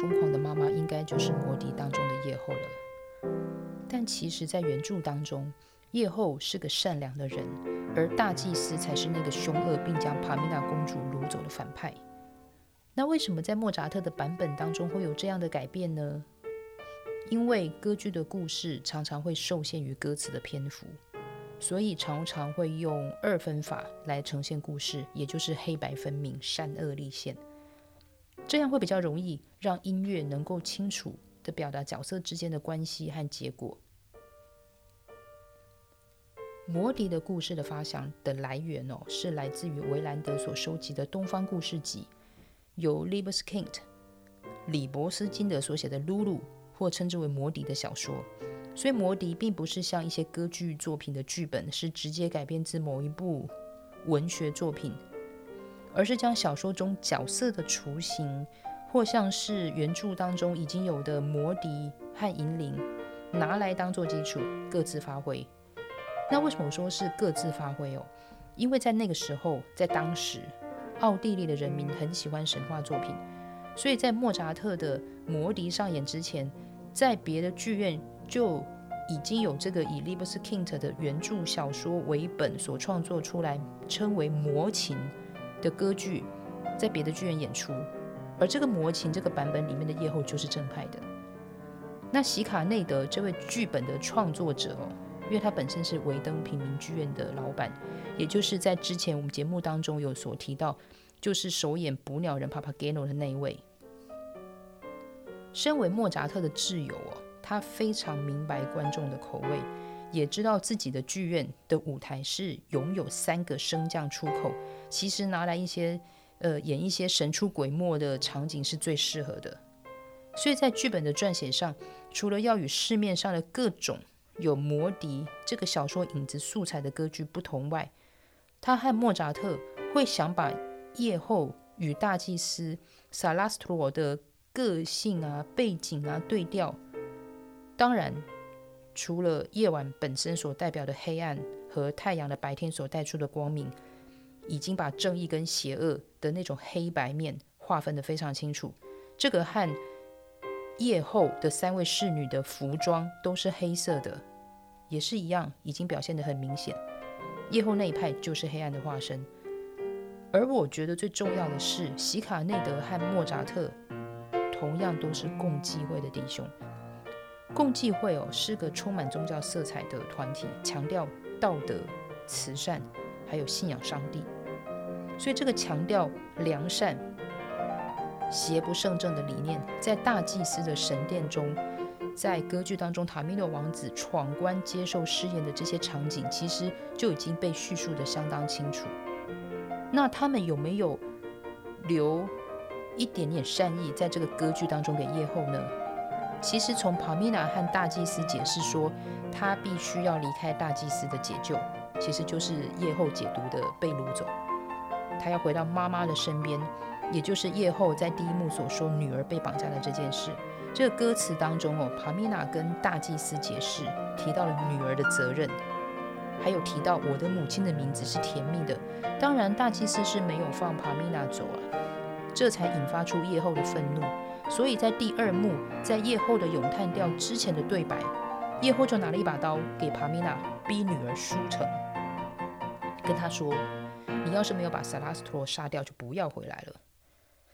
疯狂的妈妈应该就是魔笛当中的夜后了。但其实，在原著当中，夜后是个善良的人，而大祭司才是那个凶恶并将帕米娜公主掳走的反派。那为什么在莫扎特的版本当中会有这样的改变呢？因为歌剧的故事常常会受限于歌词的篇幅，所以常常会用二分法来呈现故事，也就是黑白分明、善恶立现。这样会比较容易让音乐能够清楚的表达角色之间的关系和结果。魔笛的故事的发想的来源哦，是来自于维兰德所收集的《东方故事集》，由 Libeskint 李伯斯金德所写的《露露》，或称之为魔笛的小说。所以魔笛并不是像一些歌剧作品的剧本是直接改编自某一部文学作品。而是将小说中角色的雏形，或像是原著当中已经有的魔笛和银铃，拿来当做基础，各自发挥。那为什么我说是各自发挥哦？因为在那个时候，在当时，奥地利的人民很喜欢神话作品，所以在莫扎特的魔笛上演之前，在别的剧院就已经有这个以 Libeskind 的原著小说为本所创作出来，称为魔琴。的歌剧在别的剧院演出，而这个魔琴这个版本里面的夜后就是正派的。那席卡内德这位剧本的创作者哦，因为他本身是维登平民剧院的老板，也就是在之前我们节目当中有所提到，就是首演捕鸟人 Papageno 的那一位。身为莫扎特的挚友哦，他非常明白观众的口味。也知道自己的剧院的舞台是拥有三个升降出口，其实拿来一些呃演一些神出鬼没的场景是最适合的。所以在剧本的撰写上，除了要与市面上的各种有魔笛这个小说影子素材的歌剧不同外，他和莫扎特会想把夜后与大祭司萨拉斯托罗的个性啊、背景啊对调，当然。除了夜晚本身所代表的黑暗和太阳的白天所带出的光明，已经把正义跟邪恶的那种黑白面划分得非常清楚。这个和夜后的三位侍女的服装都是黑色的，也是一样，已经表现得很明显。夜后那一派就是黑暗的化身。而我觉得最重要的是，席卡内德和莫扎特同样都是共济会的弟兄。共济会哦是个充满宗教色彩的团体，强调道德、慈善，还有信仰上帝。所以这个强调良善、邪不胜正的理念，在大祭司的神殿中，在歌剧当中，塔米诺王子闯关接受试验的这些场景，其实就已经被叙述的相当清楚。那他们有没有留一点点善意在这个歌剧当中给夜后呢？其实从帕米娜和大祭司解释说，他必须要离开大祭司的解救，其实就是夜后解读的被掳走，他要回到妈妈的身边，也就是夜后在第一幕所说女儿被绑架的这件事。这个歌词当中哦，帕米娜跟大祭司解释提到了女儿的责任，还有提到我的母亲的名字是甜蜜的。当然，大祭司是没有放帕米娜走啊，这才引发出夜后的愤怒。所以在第二幕，在夜后的咏叹调之前的对白，夜后就拿了一把刀给帕米娜，逼女儿书城，跟他说：“你要是没有把萨拉斯托杀掉，就不要回来了。”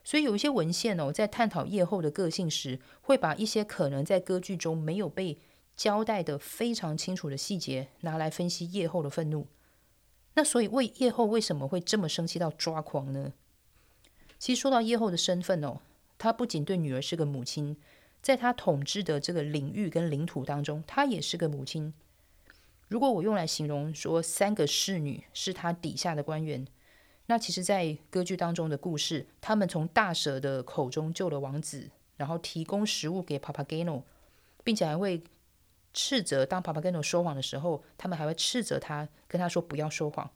所以有一些文献哦，在探讨夜后的个性时，会把一些可能在歌剧中没有被交代的非常清楚的细节拿来分析夜后的愤怒。那所以为夜后为什么会这么生气到抓狂呢？其实说到夜后的身份哦。他不仅对女儿是个母亲，在他统治的这个领域跟领土当中，他也是个母亲。如果我用来形容说三个侍女是他底下的官员，那其实，在歌剧当中的故事，他们从大蛇的口中救了王子，然后提供食物给 Papageno，并且还会斥责当 Papageno 说谎的时候，他们还会斥责他，跟他说不要说谎。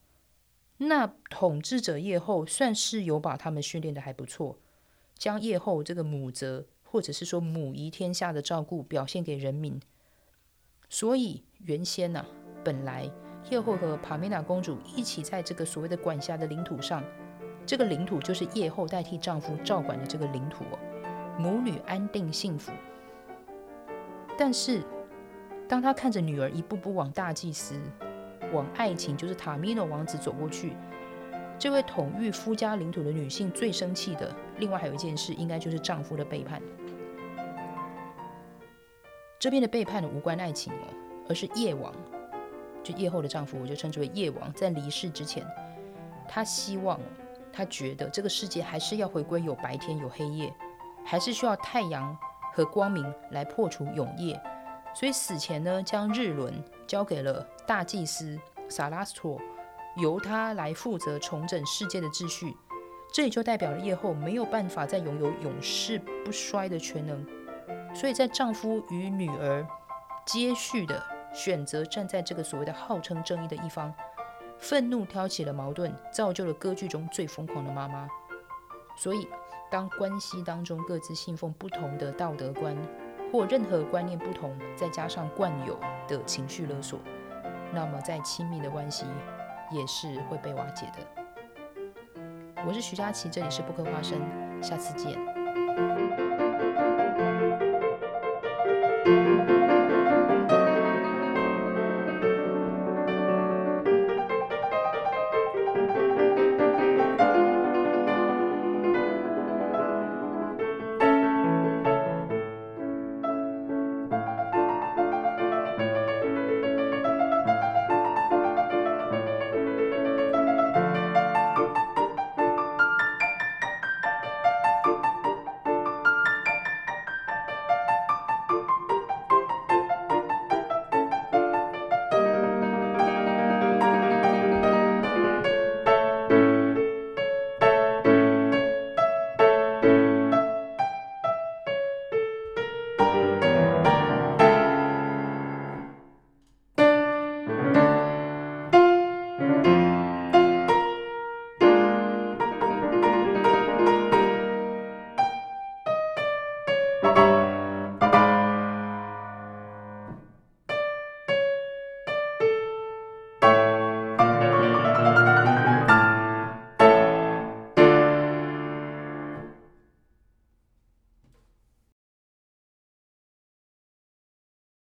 那统治者夜后算是有把他们训练的还不错。将夜后这个母责，或者是说母仪天下的照顾表现给人民。所以原先呢，本来夜后和帕米娜公主一起在这个所谓的管辖的领土上，这个领土就是夜后代替丈夫照管的这个领土哦。母女安定幸福。但是，当他看着女儿一步步往大祭司、往爱情，就是塔米诺王子走过去，这位统御夫家领土的女性最生气的，另外还有一件事，应该就是丈夫的背叛。这边的背叛，无关爱情哦，而是夜王，就夜后的丈夫，我就称之为夜王，在离世之前，他希望，他觉得这个世界还是要回归有白天有黑夜，还是需要太阳。和光明来破除永夜，所以死前呢，将日轮交给了大祭司萨拉斯托，由他来负责重整世界的秩序。这也就代表了夜后没有办法再拥有永世不衰的全能。所以在丈夫与女儿接续的选择站在这个所谓的号称正义的一方，愤怒挑起了矛盾，造就了歌剧中最疯狂的妈妈。所以。当关系当中各自信奉不同的道德观，或任何观念不同，再加上惯有的情绪勒索，那么在亲密的关系也是会被瓦解的。我是徐佳琪，这里是不可花生，下次见。